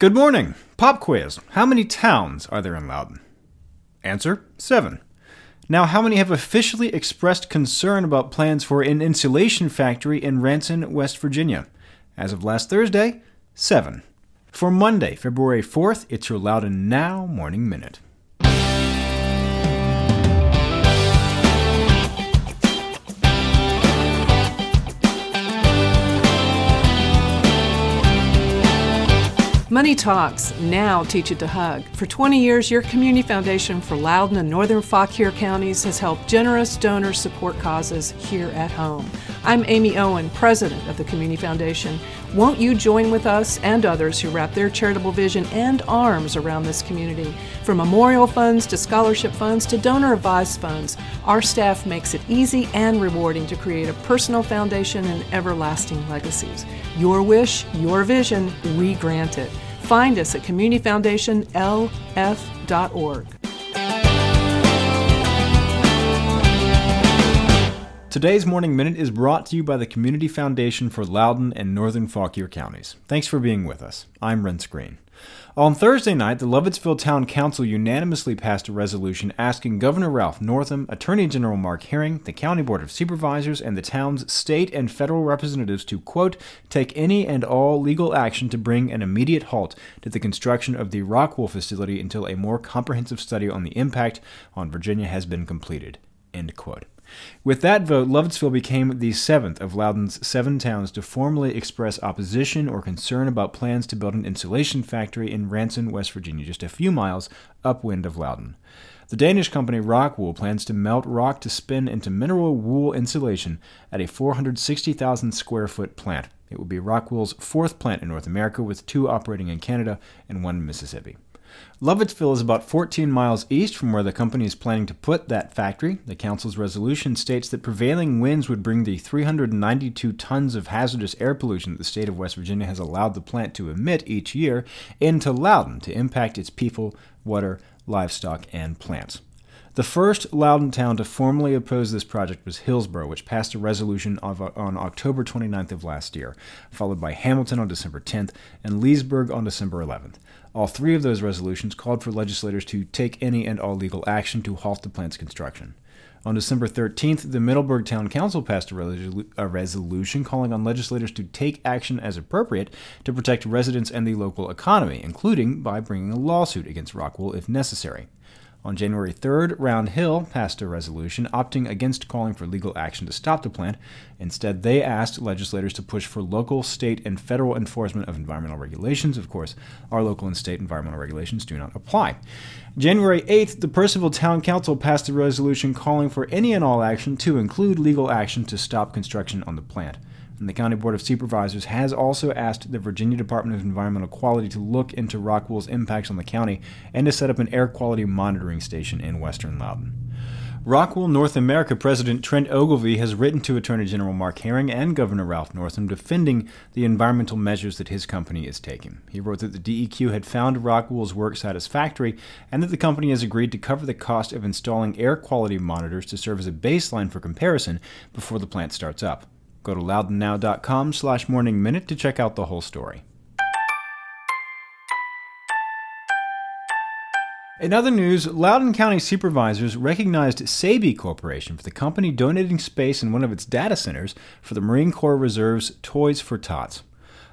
Good morning. Pop quiz. How many towns are there in Loudoun? Answer 7. Now, how many have officially expressed concern about plans for an insulation factory in Ranson, West Virginia? As of last Thursday, 7. For Monday, February 4th, it's your Loudoun Now Morning Minute. Money Talks now teach it to hug. For 20 years, your Community Foundation for Loudoun and Northern Fauquier counties has helped generous donors support causes here at home. I'm Amy Owen, president of the Community Foundation. Won't you join with us and others who wrap their charitable vision and arms around this community? From memorial funds to scholarship funds to donor advised funds, our staff makes it easy and rewarding to create a personal foundation and everlasting legacies. Your wish, your vision, we grant it. Find us at communityfoundationlf.org. Today's Morning Minute is brought to you by the Community Foundation for Loudoun and Northern Fauquier counties. Thanks for being with us. I'm Renss Greene. On Thursday night, the Lovettsville Town Council unanimously passed a resolution asking Governor Ralph Northam, Attorney General Mark Herring, the County Board of Supervisors, and the town's state and federal representatives to, quote, take any and all legal action to bring an immediate halt to the construction of the Rockwool facility until a more comprehensive study on the impact on Virginia has been completed, end quote. With that vote, Lovettsville became the seventh of Loudoun's seven towns to formally express opposition or concern about plans to build an insulation factory in Ranson, West Virginia, just a few miles upwind of Loudoun. The Danish company Rockwool plans to melt rock to spin into mineral wool insulation at a 460,000 square foot plant. It will be Rockwool's fourth plant in North America, with two operating in Canada and one in Mississippi. Lovettsville is about 14 miles east from where the company is planning to put that factory. The council's resolution states that prevailing winds would bring the 392 tons of hazardous air pollution that the state of West Virginia has allowed the plant to emit each year into Loudoun to impact its people, water, livestock, and plants. The first Loudoun town to formally oppose this project was Hillsboro, which passed a resolution of, on October 29th of last year, followed by Hamilton on December 10th and Leesburg on December 11th. All three of those resolutions called for legislators to take any and all legal action to halt the plant's construction. On December 13th, the Middleburg Town Council passed a, resolu- a, resolution calling on legislators to take action as appropriate to protect residents and the local economy, including by bringing a lawsuit against Rockwool if necessary. On January 3rd, Round Hill passed a resolution opting against calling for legal action to stop the plant. Instead, they asked legislators to push for local, state, and federal enforcement of environmental regulations. Of course, our local and state environmental regulations do not apply. January 8th, the Purcellville Town Council passed a resolution calling for any and all action to include legal action to stop construction on the plant and the County Board of Supervisors has also asked the Virginia Department of Environmental Quality to look into Rockwool's impacts on the county and to set up an air quality monitoring station in western Loudoun. Rockwool North America President Trent Ogilvie has written to Attorney General Mark Herring and Governor Ralph Northam defending the environmental measures that his company is taking. He wrote that the DEQ had found Rockwool's work satisfactory and that the company has agreed to cover the cost of installing air quality monitors to serve as a baseline for comparison before the plant starts up. Go to loudounnow.com slash morning minute to check out the whole story. In other news, Loudoun County supervisors recognized Sabey Corporation for the company donating space in one of its data centers for the Marine Corps Reserve's Toys for Tots.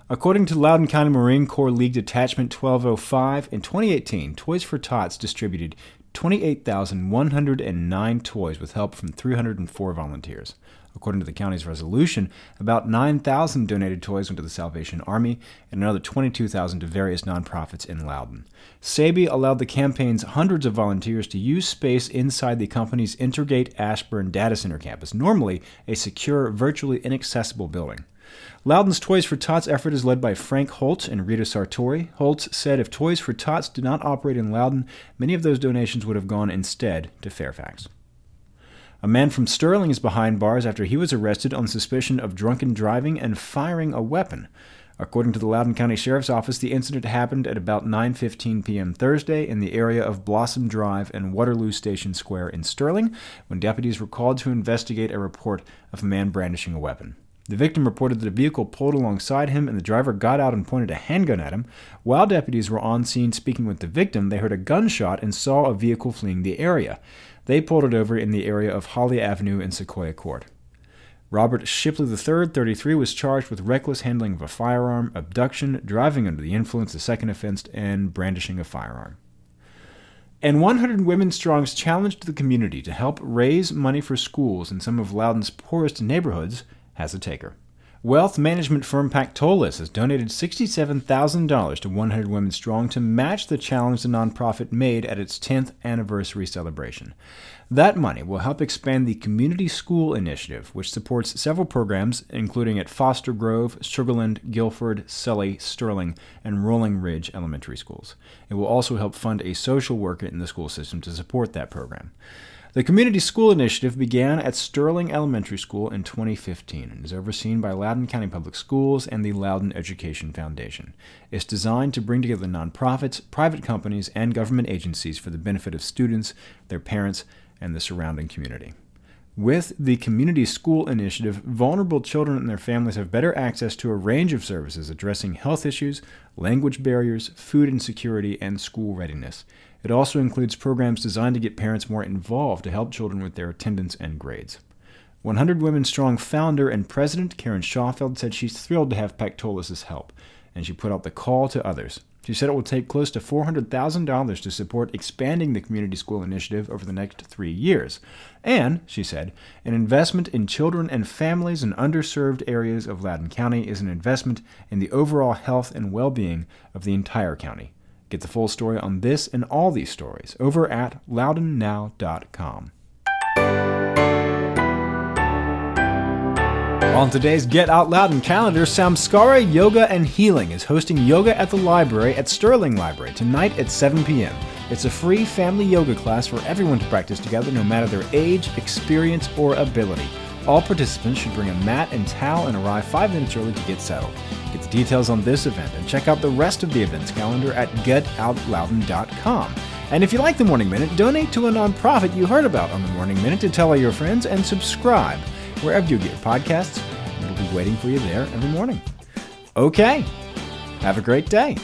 According to Loudoun County Marine Corps League Detachment 1205, in 2018, Toys for Tots distributed 28,109 toys with help from 304 volunteers. According to the county's resolution, about 9,000 donated toys went to the Salvation Army and another 22,000 to various nonprofits in Loudoun. Sabey allowed the campaign's hundreds of volunteers to use space inside the company's Intergate Ashburn Data Center campus, normally a secure, virtually inaccessible building. Loudoun's Toys for Tots effort is led by Frank Holtz and Rita Sartori. Holtz said if Toys for Tots did not operate in Loudoun, many of those donations would have gone instead to Fairfax. A man from Sterling is behind bars after he was arrested on suspicion of drunken driving and firing a weapon. According to the Loudoun County Sheriff's Office, the incident happened at about 9:15 p.m. Thursday in the area of Blossom Drive and Waterloo Station Square in Sterling, when deputies were called to investigate a report of a man brandishing a weapon. The victim reported that a vehicle pulled alongside him and the driver got out and pointed a handgun at him. While deputies were on scene speaking with the victim, they heard a gunshot and saw a vehicle fleeing the area. They pulled it over in the area of Holly Avenue and Sequoia Court. Robert Shipley III, 33, was charged with reckless handling of a firearm, abduction, driving under the influence, the second offense, and brandishing a firearm. And 100 Women Strong's challenge to the community to help raise money for schools in some of Loudoun's poorest neighborhoods has a taker. Wealth management firm Pactolus has donated $67,000 to 100 Women Strong to match the challenge the nonprofit made at its 10th anniversary celebration. That money will help expand the Community School Initiative, which supports several programs, including at Forest Grove, Sugarland, Guilford, Sully, Sterling, and Rolling Ridge elementary schools. It will also help fund a social worker in the school system to support that program. The Community School Initiative began at Sterling Elementary School in 2015 and is overseen by Loudoun County Public Schools and the Loudoun Education Foundation. It's designed to bring together nonprofits, private companies, and government agencies for the benefit of students, their parents, and the surrounding community. With the Community School Initiative, vulnerable children and their families have better access to a range of services addressing health issues, language barriers, food insecurity, and school readiness. It also includes programs designed to get parents more involved to help children with their attendance and grades. 100 Women Strong founder and president Karen Schaufeld said she's thrilled to have Pactolus' help, and she put out the call to others. She said it will take close to $400,000 to support expanding the community school initiative over the next three years. And, she said, an investment in children and families in underserved areas of Loudoun County is an investment in the overall health and well being of the entire county. Get the full story on this and all these stories over at loudounnow.com. On today's Get Out Loudoun calendar, Samskara Yoga and Healing is hosting yoga at the library at Sterling Library tonight at 7 p.m. It's a free family yoga class for everyone to practice together no matter their age, experience, or ability. All participants should bring a mat and towel and arrive five minutes early to get settled. Get the details on this event and check out the rest of the events calendar at getoutloudoun.com. And if you like the Morning Minute, donate to a nonprofit you heard about on the Morning Minute to tell all your friends and subscribe wherever you get your podcasts. It'll be waiting for you there every morning. Okay, have a great day.